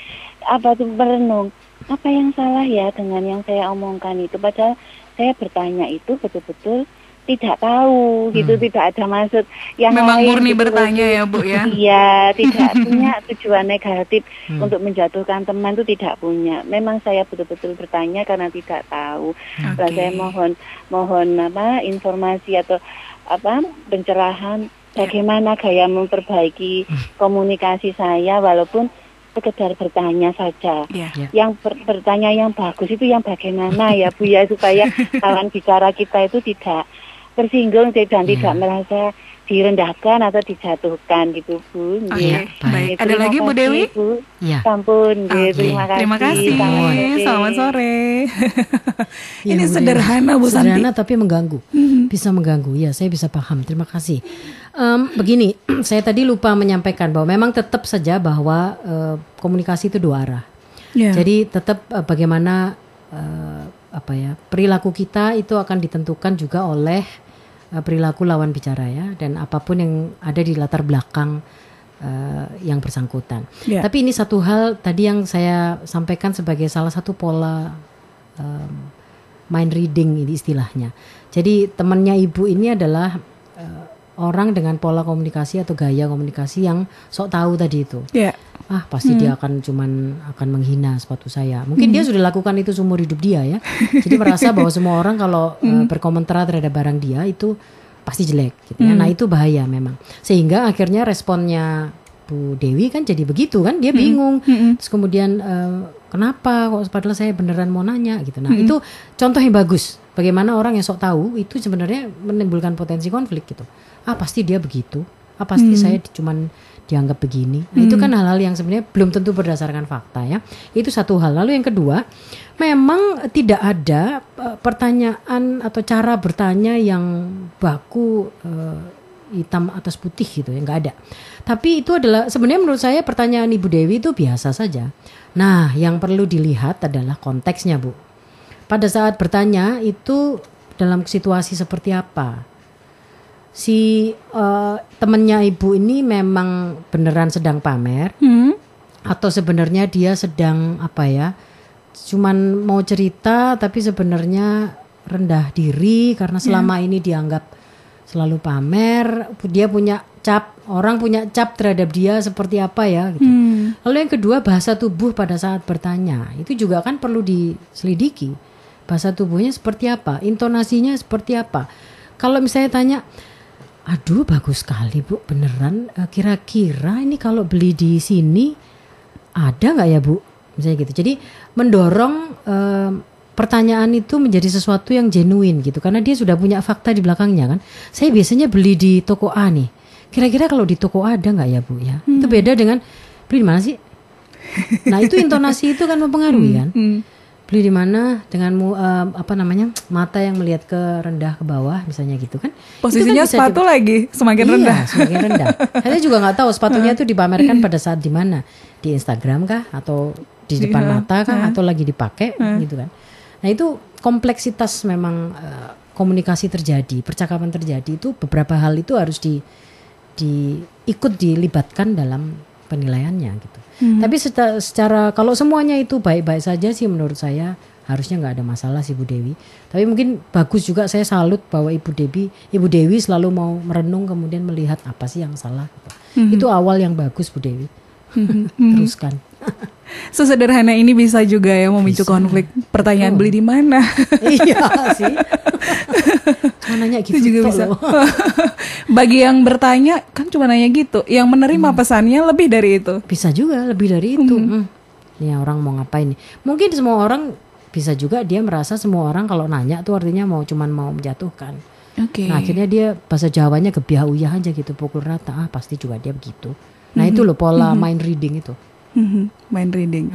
Speaker 5: apa tuh merenung apa yang salah ya dengan yang saya omongkan itu padahal saya bertanya itu betul-betul tidak tahu gitu tidak ada maksud yang
Speaker 2: Memang
Speaker 5: lain
Speaker 2: murni
Speaker 5: gitu.
Speaker 2: bertanya ya Bu ya.
Speaker 5: Iya, tidak punya tujuan negatif untuk menjatuhkan teman itu tidak punya. Memang saya betul-betul bertanya karena tidak tahu.
Speaker 2: Oke.
Speaker 5: saya mohon mohon apa informasi atau apa pencerahan bagaimana gaya memperbaiki komunikasi saya walaupun sekedar bertanya saja.
Speaker 2: Iya.
Speaker 3: Ya.
Speaker 5: Yang ber- bertanya yang bagus itu yang bagaimana ya Bu ya supaya lawan bicara kita itu tidak tersinggung dan tidak merasa direndahkan atau dijatuhkan gitu Bu.
Speaker 2: Oke,
Speaker 3: Iya,
Speaker 2: baik. Ada lagi Bu Dewi?
Speaker 5: Bu.
Speaker 3: Iya.
Speaker 5: Sampun,
Speaker 2: Oke,
Speaker 5: terima kasih.
Speaker 2: Terima kasih. Selamat sore.
Speaker 3: Ya,
Speaker 2: Ini
Speaker 3: Bu,
Speaker 2: sederhana Bu Santi.
Speaker 3: Sederhana tapi mengganggu. Bisa mengganggu. Ya, saya bisa paham. Terima kasih. Em, begini, saya tadi lupa menyampaikan bahwa memang tetap saja bahwa eh, komunikasi itu dua arah.
Speaker 2: Ya.
Speaker 3: Jadi tetap eh, bagaimana eh, apa ya perilaku kita itu akan ditentukan juga oleh eh, perilaku lawan bicara ya dan apa pun yang ada di latar belakang eh, yang bersangkutan.
Speaker 2: Ya.
Speaker 3: Tapi ini satu hal tadi yang saya sampaikan sebagai salah satu pola em, mind reading ini istilahnya. Jadi temannya ibu ini adalah orang dengan pola komunikasi atau gaya komunikasi yang sok tahu tadi itu.
Speaker 2: Ya.
Speaker 3: Ah pasti dia akan cuman akan menghina sepatu saya. Mungkin dia sudah lakukan itu seumur hidup dia ya. Jadi merasa bahwa semua orang kalau eh, berkomentar terhadap barang dia itu pasti jelek gitu ya. Nah itu bahaya memang. Sehingga akhirnya responnya Bu Dewi kan jadi begitu kan dia bingung. Terus kemudian eh, kenapa kok padahal saya beneran mau nanya gitu. Nah itu contoh yang bagus. Bagaimana orang yang sok tahu itu sebenarnya menimbulkan potensi konflik gitu. Ah pasti dia begitu. Ah pasti saya di- cuman dianggap begini. Nah, itu kan hal-hal yang sebenarnya belum tentu berdasarkan fakta ya. Itu satu hal. Lalu yang kedua, memang tidak ada eh, pertanyaan atau cara bertanya yang baku eh, hitam atas putih gitu ya, nggak ada. Tapi itu adalah sebenarnya menurut saya pertanyaan Ibu Dewi itu biasa saja. Nah, yang perlu dilihat adalah konteksnya, Bu. Pada saat bertanya itu dalam situasi seperti apa? Si eh, temennya ibu ini memang beneran sedang pamer
Speaker 2: Hmm.
Speaker 3: atau sebenarnya dia sedang apa ya? Cuman mau cerita tapi sebenarnya rendah diri karena selama ini dianggap selalu pamer, dia punya cap, orang punya cap terhadap dia seperti apa ya gitu.
Speaker 2: Hmm.
Speaker 3: Lalu yang kedua bahasa tubuh pada saat bertanya itu juga kan perlu diselidiki. Bahasa tubuhnya seperti apa, intonasinya seperti apa. Kalau misalnya tanya, aduh bagus sekali bu, beneran. Eh, Kira-kira ini kalau beli di sini ada nggak ya bu? Misalnya gitu. Jadi mendorong eh, pertanyaan itu menjadi sesuatu yang genuine gitu, karena dia sudah punya fakta di belakangnya kan. Saya biasanya beli di toko A nih. Kira-kira kalau di toko A ada nggak ya bu ya? Itu beda dengan beli di mana sih? Nah itu intonasi itu kan mempengaruhi kan.
Speaker 2: Hmm.
Speaker 3: Beli di mana dengan mu- eh, apa namanya mata yang melihat ke rendah ke bawah misalnya gitu kan.
Speaker 2: Posisinya
Speaker 3: Itu kan
Speaker 2: sepatu
Speaker 3: di-
Speaker 2: lagi semakin
Speaker 3: Iya,
Speaker 2: rendah.
Speaker 3: semakin rendah. Saya juga nggak tahu sepatunya itu dipamerkan pada saat di mana di Instagram kah atau di depan mata kah atau lagi dipakai gitu kan. Nah itu kompleksitas memang eh, komunikasi terjadi, percakapan terjadi itu beberapa hal itu harus di di ikut dilibatkan dalam penilaiannya gitu. Tapi secara, secara kalau semuanya itu baik-baik saja sih menurut saya harusnya nggak ada masalah sih Bu Dewi. Tapi mungkin bagus juga saya salut bahwa Ibu Dewi Ibu Dewi selalu mau merenung kemudian melihat apa sih yang salah. gitu. Itu awal yang bagus Bu Dewi. Teruskan.
Speaker 2: Sesederhana ini bisa juga ya memicu konflik. Pertanyaan beli di mana?
Speaker 3: iya sih. Cuma nanya gitu
Speaker 2: itu juga bisa. Bagi yang bertanya kan cuma nanya gitu. Yang menerima pesannya lebih dari itu.
Speaker 3: Bisa juga lebih dari itu. Hmm. Ya orang mau ngapain nih? Mungkin semua orang bisa juga dia merasa semua orang kalau nanya tuh artinya mau cuman mau menjatuhkan.
Speaker 2: Oke.
Speaker 3: Nah akhirnya dia bahasa Jawanya gebiah uyah aja gitu pukul rata. Ah pasti juga dia begitu. Nah itu loh pola mind reading itu.
Speaker 2: Mhm, Mind reading.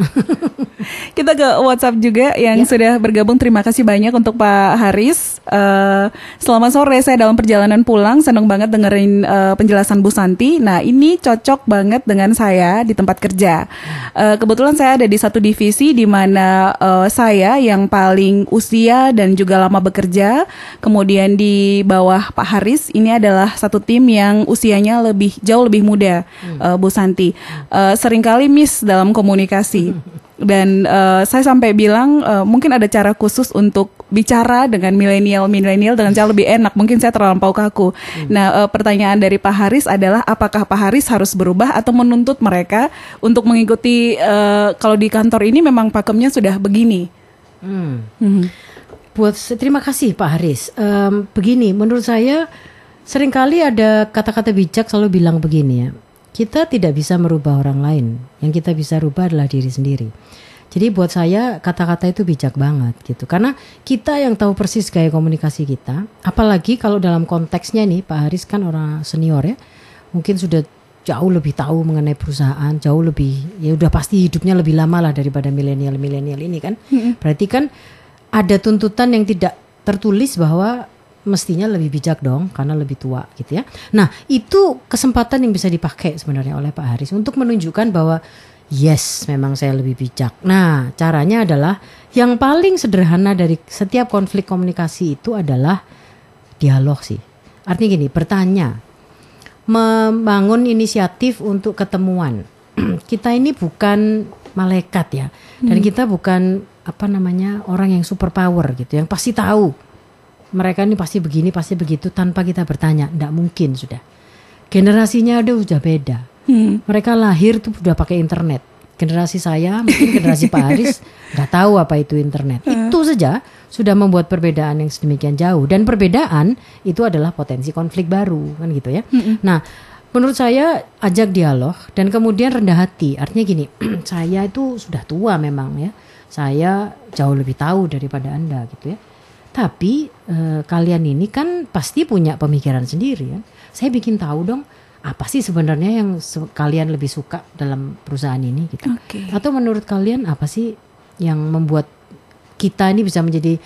Speaker 2: Kita ke WhatsApp juga yang sudah bergabung. Terima kasih banyak untuk Pak Haris. Eh, selamat sore, saya dalam perjalanan pulang seneng banget dengerin eh, penjelasan Bu Santi. Nah ini cocok banget dengan saya di tempat kerja. Eh, kebetulan saya ada di satu divisi di mana eh, saya yang paling usia dan juga lama bekerja. Kemudian di bawah Pak Haris ini adalah satu tim yang usianya lebih jauh lebih muda, eh, Bu Santi. Eh, sering kali miss dalam komunikasi. Dan eh, saya sampai bilang eh, mungkin ada cara khusus untuk bicara dengan milenial milenial dengan cara lebih enak. Mungkin saya terlampau kaku. Nah, eh, pertanyaan dari Pak Haris adalah apakah Pak Haris harus berubah atau menuntut mereka untuk mengikuti eh, kalau di kantor ini memang pakemnya sudah begini.
Speaker 3: Hmm.
Speaker 2: Mhm.
Speaker 3: Buat terima kasih Pak Haris. Em, begini, menurut saya sering kali ada kata-kata bijak selalu bilang begini ya. Kita tidak bisa merubah orang lain. Yang kita bisa rubah adalah diri sendiri. Jadi buat saya kata-kata itu bijak banget gitu. Karena kita yang tahu persis gaya komunikasi kita. Apalagi kalau dalam konteksnya nih Pak Haris kan orang senior ya. Mungkin sudah jauh lebih tahu mengenai perusahaan, jauh lebih ya udah pasti hidupnya lebih lama lah daripada milenial-milenial ini kan. Berarti kan ada tuntutan yang tidak tertulis bahwa mestinya lebih bijak dong karena lebih tua gitu ya. Nah, itu kesempatan yang bisa dipakai sebenarnya oleh Pak Haris untuk menunjukkan bahwa yes, memang saya lebih bijak. Nah, caranya adalah yang paling sederhana dari setiap konflik komunikasi itu adalah dialog sih. Artinya gini, bertanya. Membangun inisiatif untuk ketemuan. kita ini bukan malaikat ya. Dan kita bukan apa namanya orang yang super power gitu yang pasti tahu mereka ini pasti begini pasti begitu tanpa kita bertanya. Tidak mungkin sudah. Generasinya ada sudah beda. Mereka lahir tuh udah pakai internet. Generasi saya mungkin generasi Pak Haris nggak tahu apa itu internet. Itu saja sudah membuat perbedaan yang sedemikian jauh. Dan perbedaan itu adalah potensi konflik baru kan gitu ya. Nah menurut saya ajak dialog dan kemudian rendah hati. Artinya gini saya itu sudah tua memang ya. Saya jauh lebih tahu daripada anda gitu ya tapi eh, kalian ini kan pasti punya pemikiran sendiri ya. Saya bikin tahu dong apa sih sebenarnya yang se- kalian lebih suka dalam perusahaan ini gitu.
Speaker 2: Oke.
Speaker 3: atau menurut kalian apa sih yang membuat kita ini bisa menjadi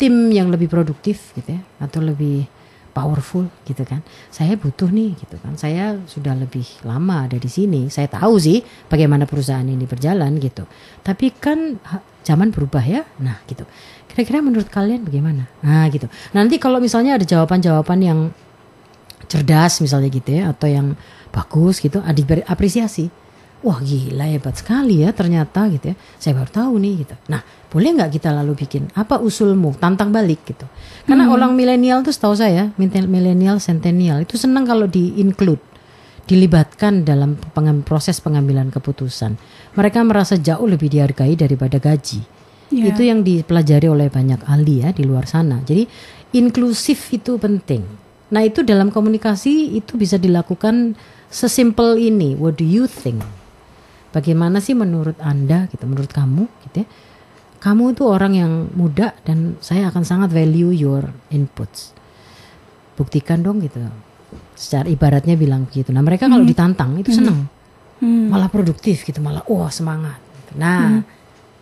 Speaker 3: tim yang lebih produktif gitu ya? Atau lebih powerful gitu kan? Saya butuh nih gitu kan? Saya sudah lebih lama ada di sini. Saya tahu sih bagaimana perusahaan ini berjalan gitu. Tapi kan zaman berubah ya? Nah gitu kira-kira menurut kalian bagaimana? Nah gitu. Nanti kalau misalnya ada jawaban-jawaban yang cerdas misalnya gitu ya atau yang bagus gitu ada diberi apresiasi. Wah gila hebat sekali ya ternyata gitu ya. Saya baru tahu nih gitu. Nah boleh nggak kita lalu bikin? Apa usulmu? Tantang balik gitu. Karena orang milenial tuh setahu saya milenial centennial itu senang kalau di include dilibatkan dalam pengam- proses pengambilan keputusan. Mereka merasa jauh lebih dihargai daripada gaji
Speaker 2: Ya.
Speaker 3: itu yang dipelajari oleh banyak ahli ya di luar sana. Jadi inklusif itu penting. Nah itu dalam komunikasi itu bisa dilakukan sesimpel ini. What do you think? Bagaimana sih menurut anda gitu, menurut kamu gitu ya? Kamu itu orang yang muda dan saya akan sangat value your inputs. Buktikan dong gitu. Secara ibaratnya bilang begitu. Nah mereka kalau ditantang itu senang malah produktif gitu malah wah semangat nah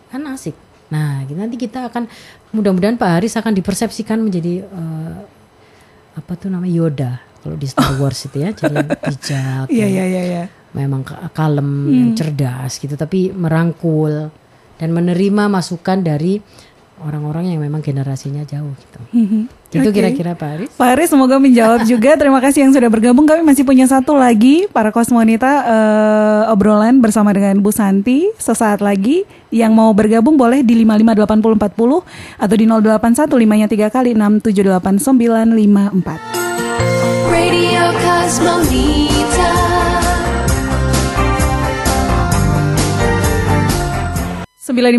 Speaker 3: kan asik nah nanti kita akan mudah-mudahan Pak Haris akan dipersepsikan menjadi eh, apa tuh namanya Yoda kalau di Star Wars itu ya jadi bijak
Speaker 2: Iya iya iya iya.
Speaker 3: memang ka- kalem yang cerdas gitu tapi merangkul dan menerima masukan dari orang-orang yang memang generasinya jauh gitu itu kira-kira Pak Haris
Speaker 2: Pak Aris semoga menjawab juga. Terima kasih yang sudah bergabung. Kami masih punya satu lagi para kosmonita eh, obrolan bersama dengan Bu Santi sesaat lagi. Yang mau bergabung boleh di 558040 atau di 081 5 nya 3 kali 678
Speaker 4: Radio Cosmonita.
Speaker 2: Sembilan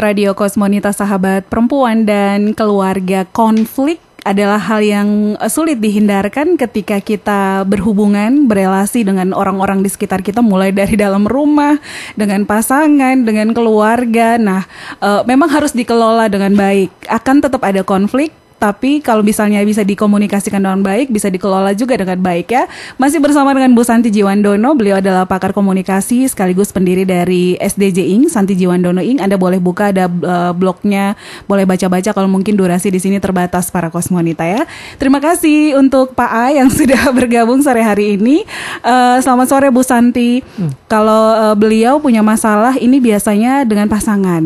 Speaker 2: Radio Kosmonita Sahabat Perempuan dan Keluarga Konflik adalah hal yang eh, sulit dihindarkan ketika kita berhubungan, berelasi dengan orang-orang di sekitar kita mulai dari dalam rumah, dengan pasangan, dengan keluarga. Nah, eh, memang harus dikelola dengan baik. Akan tetap ada konflik, tapi kalau misalnya bisa dikomunikasikan dengan baik, bisa dikelola juga dengan baik ya. Masih bersama dengan Bu Santi Jiwandono, beliau adalah pakar komunikasi sekaligus pendiri dari SDJ Ing, Santi Jiwandono Ing. Anda boleh buka ada eh, blognya, boleh baca-baca kalau mungkin durasi di sini terbatas para kosmonita ya. Terima kasih untuk Pak A yang sudah bergabung sore hari ini. Eh, selamat sore Bu Santi. Kalau eh, beliau punya masalah ini biasanya dengan pasangan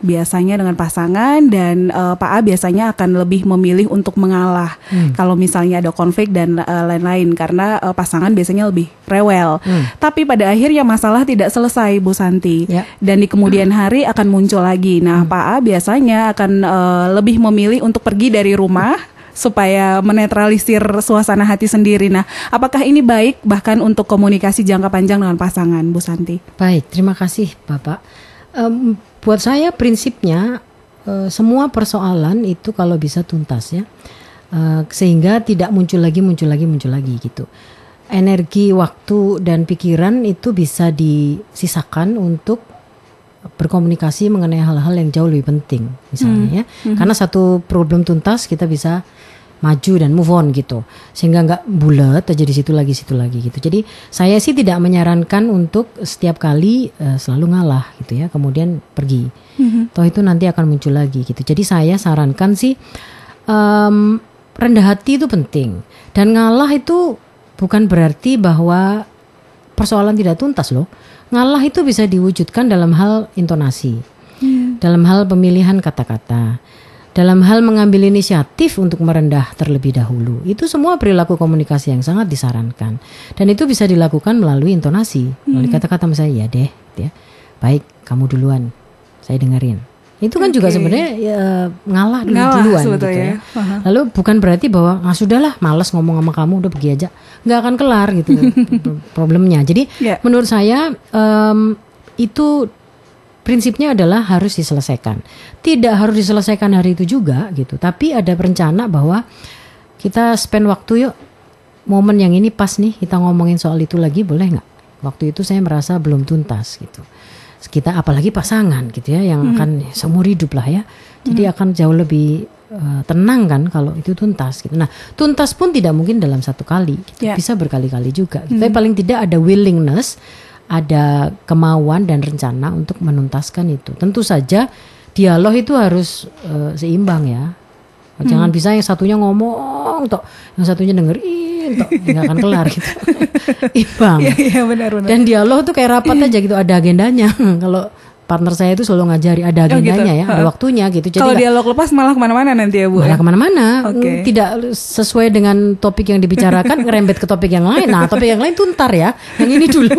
Speaker 2: biasanya dengan pasangan dan Pak A biasanya akan lebih memilih untuk mengalah kalau misalnya ada konflik dan eh, lain-lain karena eh, pasangan biasanya lebih rewel. Tapi pada akhirnya masalah tidak selesai Bu Santi
Speaker 3: Ya.
Speaker 2: dan di kemudian hari akan muncul lagi. Nah Pak A biasanya akan eh, lebih memilih untuk pergi dari rumah supaya menetralisir suasana hati sendiri. Nah, apakah ini baik bahkan untuk komunikasi jangka panjang dengan pasangan, Bu Santi?
Speaker 3: Baik, terima kasih Bapak. Em, buat saya prinsipnya eh, semua persoalan itu kalau bisa tuntas ya, Eh, sehingga tidak muncul lagi, muncul lagi, muncul lagi gitu. Energi, waktu dan pikiran itu bisa disisakan untuk berkomunikasi mengenai hal-hal yang jauh lebih penting, misalnya ya. Karena satu problem tuntas kita bisa maju dan move on gitu. Sehingga nggak bulat aja di situ lagi situ lagi gitu. Jadi saya sih tidak menyarankan untuk setiap kali eh, selalu ngalah gitu ya kemudian pergi. Toh itu nanti akan muncul lagi gitu. Jadi saya sarankan sih em, rendah hati itu penting. Dan ngalah itu bukan berarti bahwa persoalan tidak tuntas loh. Ngalah itu bisa diwujudkan dalam hal intonasi, dalam hal pemilihan kata-kata, dalam hal mengambil inisiatif untuk merendah terlebih dahulu. Itu semua perilaku komunikasi yang sangat disarankan. Dan itu bisa dilakukan melalui intonasi, melalui kata-kata misalnya ya deh, gitu ya. Baik, kamu duluan. Saya dengerin. Itu kan juga
Speaker 2: Oke.
Speaker 3: sebenarnya ya, ngalah dulu
Speaker 2: Ngalah
Speaker 3: duluan gitu ya.
Speaker 2: ya.
Speaker 3: Lalu bukan berarti bahwa ah sudahlah males ngomong sama kamu udah pergi aja nggak akan kelar gitu problemnya. Jadi
Speaker 2: Ya.
Speaker 3: menurut saya em, itu prinsipnya adalah harus diselesaikan. Tidak harus diselesaikan hari itu juga gitu, tapi ada perencana bahwa kita spend waktu yuk momen yang ini pas nih kita ngomongin soal itu lagi boleh nggak? Waktu itu saya merasa belum tuntas gitu. Kita apalagi pasangan gitu ya yang akan seumur hidup lah ya. Jadi akan jauh lebih eh, tenang kan kalau itu tuntas gitu. Nah, tuntas pun tidak mungkin dalam satu kali, gitu.
Speaker 2: Ya.
Speaker 3: bisa berkali-kali juga. gitu. Tapi paling tidak ada willingness, ada kemauan dan rencana untuk menuntaskan itu. Tentu saja dialog itu harus eh, seimbang ya. Jangan bisa yang satunya ngomong tok, yang satunya dengerin tok, nggak akan kelar gitu. Imbang.
Speaker 2: Iya, iya benar-benar.
Speaker 3: Dan dialog tuh kayak rapat aja gitu, ada agendanya. Kalau partner saya itu selalu ngajari ada
Speaker 2: Oh, gitu.
Speaker 3: agendanya ya, ada waktunya gitu. Jadi
Speaker 2: Kalau dialog lepas malah ke mana-mana nanti ya Bu.
Speaker 3: malah
Speaker 2: ya?
Speaker 3: ke mana-mana,
Speaker 2: Oke.
Speaker 3: Mm, tidak sesuai dengan topik yang dibicarakan, ngerembet ke topik yang lain. Nah, topik yang lain tuh ntar ya, yang ini dulu.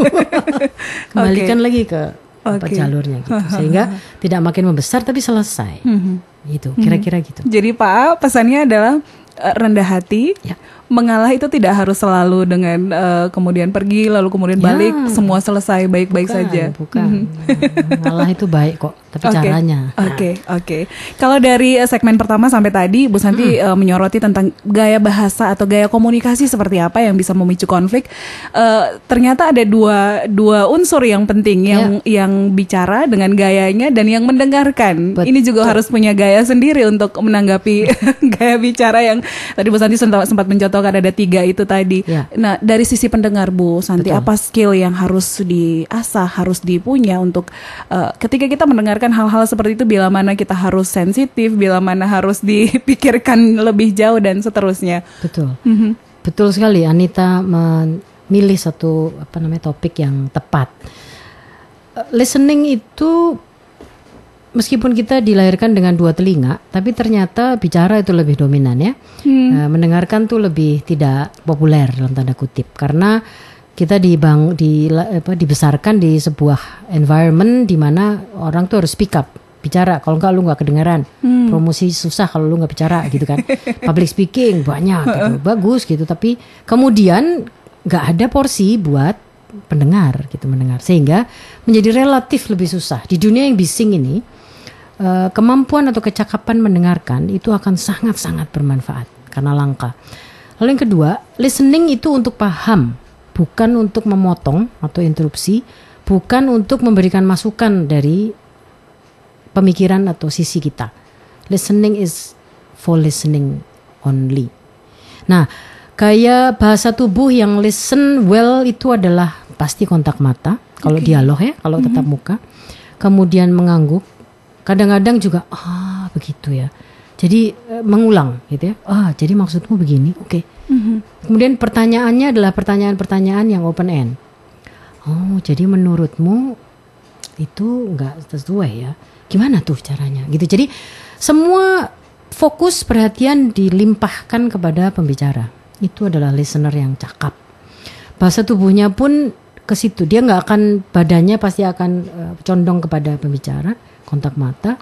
Speaker 3: Kembalikan lagi ke apa
Speaker 2: Oke.
Speaker 3: jalurnya gitu, sehingga tidak makin membesar tapi selesai.
Speaker 2: Mhm.
Speaker 3: Gitu, kira-kira gitu.
Speaker 2: Jadi Pak pesannya adalah eh, rendah hati.
Speaker 3: Ya.
Speaker 2: Mengalah itu tidak harus selalu dengan eh, kemudian pergi lalu kemudian
Speaker 3: Ya.
Speaker 2: balik semua selesai baik-baik
Speaker 3: Bukan,
Speaker 2: saja.
Speaker 3: Bukan. Ngalah itu baik kok, tapi
Speaker 2: Oke.
Speaker 3: caranya.
Speaker 2: Oke, oke. Kalau dari eh, segmen pertama sampai tadi Bu Santi eh, menyoroti tentang gaya bahasa atau gaya komunikasi seperti apa yang bisa memicu konflik. Eh, ternyata ada dua dua unsur yang penting yang yang bicara dengan gayanya dan yang mendengarkan.
Speaker 3: Betul.
Speaker 2: Ini juga harus punya gaya sendiri untuk menanggapi gaya bicara yang tadi Bu Santi sempat, sempat mencontohkan ada tiga itu tadi.
Speaker 3: Ya.
Speaker 2: Nah, dari sisi pendengar Bu Santi,
Speaker 3: Betul.
Speaker 2: apa skill yang harus diasah, harus dipunya untuk eh, ketika kita mendengarkan hal-hal seperti itu, bila mana kita harus sensitif, bila mana harus dipikirkan lebih jauh dan seterusnya.
Speaker 3: Betul.
Speaker 2: Mhm.
Speaker 3: Betul sekali Anita memilih satu apa namanya topik yang tepat. Eh, Listening itu meskipun kita dilahirkan dengan dua telinga, tapi ternyata bicara itu lebih dominan ya. Eh, mendengarkan tuh lebih tidak populer dalam tanda kutip. Karena kita dibang di apa dibesarkan di sebuah environment di mana orang tuh harus speak up bicara. Kalau enggak lu nggak kedengaran promosi susah kalau lu nggak bicara gitu kan. Public speaking banyak gitu. Bagus gitu. Tapi kemudian nggak ada porsi buat pendengar gitu mendengar. Sehingga menjadi relatif lebih susah. Di dunia yang bising ini eh, kemampuan atau kecakapan mendengarkan itu akan sangat-sangat bermanfaat karena langka. Lalu yang kedua, listening itu untuk paham, bukan untuk memotong atau interupsi, bukan untuk memberikan masukan dari pemikiran atau sisi kita. Listening is for listening only. Nah, gaya bahasa tubuh yang listen well itu adalah pasti kontak mata, kalau dialog ya, kalau tetap muka. Kemudian mengangguk, kadang-kadang juga ah begitu ya. Jadi eh, mengulang gitu ya. Ah, jadi maksudmu begini. Oke. Kemudian pertanyaannya adalah pertanyaan-pertanyaan yang open end. Oh, jadi menurutmu itu enggak sesuai ya? Gimana tuh caranya? Gitu. Jadi semua fokus perhatian dilimpahkan kepada pembicara. Itu adalah listener yang cakap. Bahasa tubuhnya pun ke situ. Dia nggak akan badannya pasti akan eh, condong kepada pembicara, kontak mata,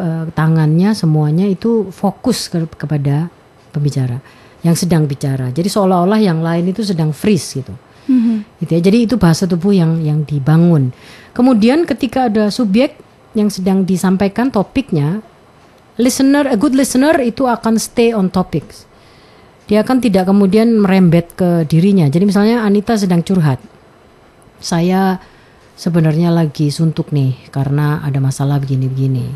Speaker 3: eh, tangannya semuanya itu fokus ke- kepada pembicara yang sedang bicara. Jadi seolah-olah yang lain itu sedang freeze gitu. Gitu ya. Jadi itu bahasa tubuh yang yang dibangun. Kemudian ketika ada subjek yang sedang disampaikan topiknya, listener, a good listener itu akan stay on topics. Dia akan tidak kemudian merembet ke dirinya. Jadi misalnya Anita sedang curhat. Saya sebenarnya lagi suntuk nih karena ada masalah begini-begini.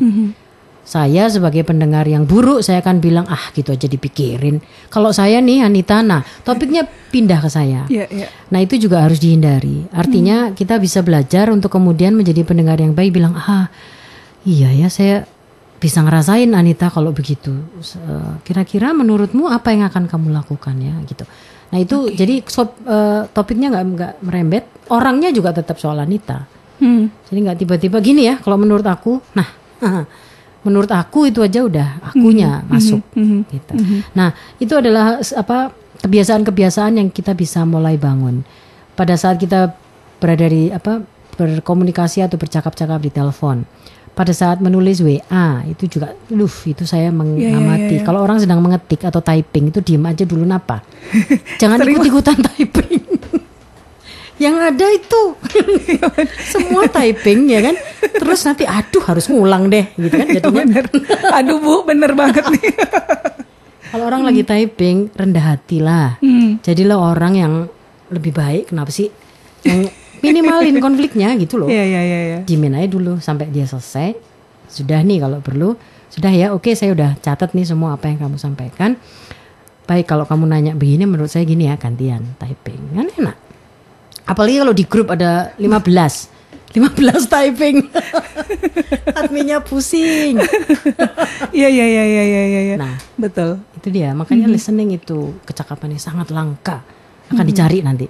Speaker 3: Saya sebagai pendengar yang buruk saya akan bilang ah gitu aja dipikirin. Kalau saya nih Anita, nah topiknya pindah ke saya.
Speaker 2: Iya, iya.
Speaker 3: Nah itu juga harus dihindari. Artinya kita bisa belajar untuk kemudian menjadi pendengar yang baik bilang ah iya ya saya bisa ngerasain Anita kalau begitu. Kira-kira menurutmu apa yang akan kamu lakukan ya gitu. Nah itu jadi so- eh, topiknya nggak nggak merembet, orangnya juga tetap soal Anita.
Speaker 2: Hmm.
Speaker 3: Jadi nggak tiba-tiba gini ya kalau menurut aku. Nah, menurut aku itu aja udah akunya masuk gitu. Nah, itu adalah apa kebiasaan-kebiasaan yang kita bisa mulai bangun. Pada saat kita berada di apa berkomunikasi atau bercakap-cakap di telepon. Pada saat menulis WA itu juga luh itu saya mengamati. Kalau orang sedang mengetik atau typing itu diem aja dulu napa. Jangan ikut-ikutan typing. Yang ada itu semua typing ya kan. Terus nanti aduh harus ngulang deh gitu kan jadinya.
Speaker 2: Bener. Aduh bu, bener banget nih.
Speaker 3: Kalau orang lagi typing rendah hati lah. Jadilah orang yang lebih baik. Kenapa sih? Yang minimalin konfliknya gitu loh.
Speaker 2: Iya iya iya. iya.
Speaker 3: Diemin aja dulu sampai dia selesai. Sudah nih kalau perlu. Sudah ya, oke saya udah catat nih semua apa yang kamu sampaikan. Baik kalau kamu nanya begini menurut saya gini ya gantian typing. Kan enak. Apalagi kalau di grup ada 15. 15 typing. Adminnya pusing.
Speaker 2: Iya iya iya iya iya iya.
Speaker 3: Nah,
Speaker 2: Betul.
Speaker 3: itu dia. Makanya listening itu kecakapan yang sangat langka. Akan dicari nanti.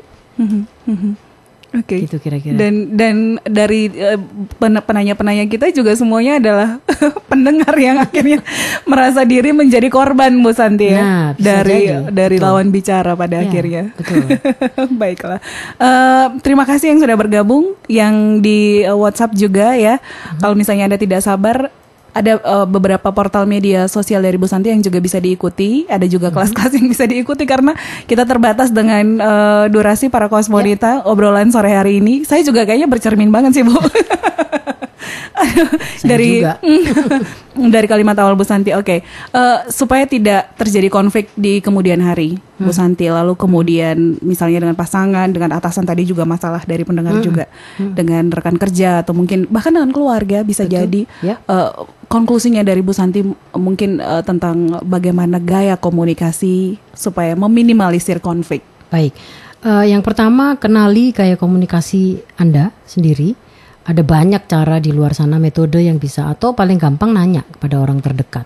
Speaker 2: Oke.
Speaker 3: Gitu kira-kira.
Speaker 2: Dan dan dari pen- penanya-penanya kita juga semuanya adalah pendengar yang akhirnya merasa diri menjadi korban Bu Santi ya
Speaker 3: Nah,
Speaker 2: dari
Speaker 3: jadi.
Speaker 2: dari
Speaker 3: Betul.
Speaker 2: lawan bicara pada
Speaker 3: Ya,
Speaker 2: akhirnya.
Speaker 3: betul.
Speaker 2: Baiklah. Eh, terima kasih yang sudah bergabung, yang di eh, WhatsApp juga ya.
Speaker 3: Hmm.
Speaker 2: Kalau misalnya Anda tidak sabar, ada eh, beberapa portal media sosial dari Bu Santi yang juga bisa diikuti. Ada juga kelas-kelas yang bisa diikuti karena kita terbatas dengan eh, durasi para kosmonita obrolan sore hari ini. Saya juga kayaknya bercermin banget sih Bu. Dari
Speaker 3: juga.
Speaker 2: dari kalimat awal Bu Santi. Oke, Eh, supaya tidak terjadi konflik di kemudian hari, Bu Santi. Lalu kemudian misalnya dengan pasangan, dengan atasan tadi juga masalah dari pendengar juga, dengan rekan kerja atau mungkin bahkan dengan keluarga bisa jadi.
Speaker 3: Ya.
Speaker 2: Eh, konklusinya dari Bu Santi mungkin eh, tentang bagaimana gaya komunikasi supaya meminimalisir konflik.
Speaker 3: Baik. Eh, yang pertama kenali gaya komunikasi Anda sendiri. Ada banyak cara di luar sana metode yang bisa atau paling gampang nanya kepada orang terdekat.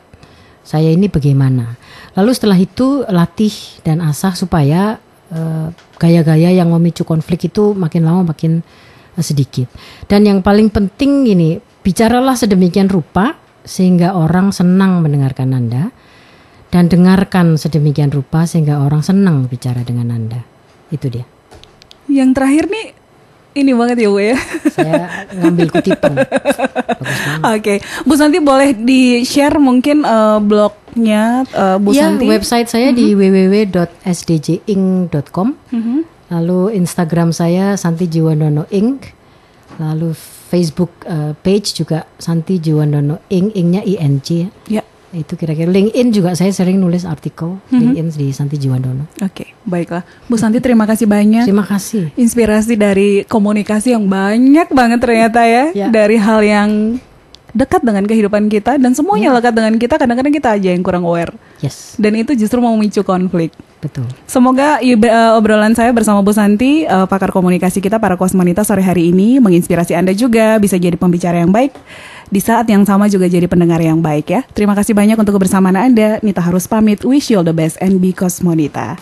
Speaker 3: Saya ini bagaimana? Lalu setelah itu latih dan asah supaya eh, gaya-gaya yang memicu konflik itu makin lama makin eh, sedikit. Dan yang paling penting ini, bicaralah sedemikian rupa sehingga orang senang mendengarkan Anda dan dengarkan sedemikian rupa sehingga orang senang bicara dengan Anda. Itu dia.
Speaker 2: Yang terakhir nih ini banget ya Bu ya.
Speaker 3: Saya ngambil kutipan.
Speaker 2: Oke, Bu Santi boleh di-share mungkin eh, blognya eh, Bu
Speaker 3: Ya,
Speaker 2: Santi.
Speaker 3: website saya di www.sdjing.com. Lalu Instagram saya Santi Jiwandono Inc. Lalu Facebook eh, page juga Santi Jiwandono Inc. Ing-nya INC. ya.
Speaker 2: Ya,
Speaker 3: Itu kira-kira LinkedIn juga saya sering nulis artikel LinkedIn di Santi Jiwandono.
Speaker 2: oke, baiklah. Bu Santi terima kasih banyak.
Speaker 3: Terima kasih.
Speaker 2: Inspirasi dari komunikasi yang banyak banget ternyata ya,
Speaker 3: Ya.
Speaker 2: dari hal yang dekat dengan kehidupan kita dan semuanya lekat dengan kita. Kadang-kadang kita aja yang kurang aware
Speaker 3: Yes,
Speaker 2: dan itu justru mau memicu konflik.
Speaker 3: betul.
Speaker 2: Semoga eh, obrolan saya bersama Bu Santi, eh, pakar komunikasi kita para kosmonita sore hari ini menginspirasi Anda juga bisa jadi pembicara yang baik. Di saat yang sama juga jadi pendengar yang baik ya. Terima kasih banyak untuk kebersamaan Anda. Nita harus pamit. Wish you all the best and be kosmonita.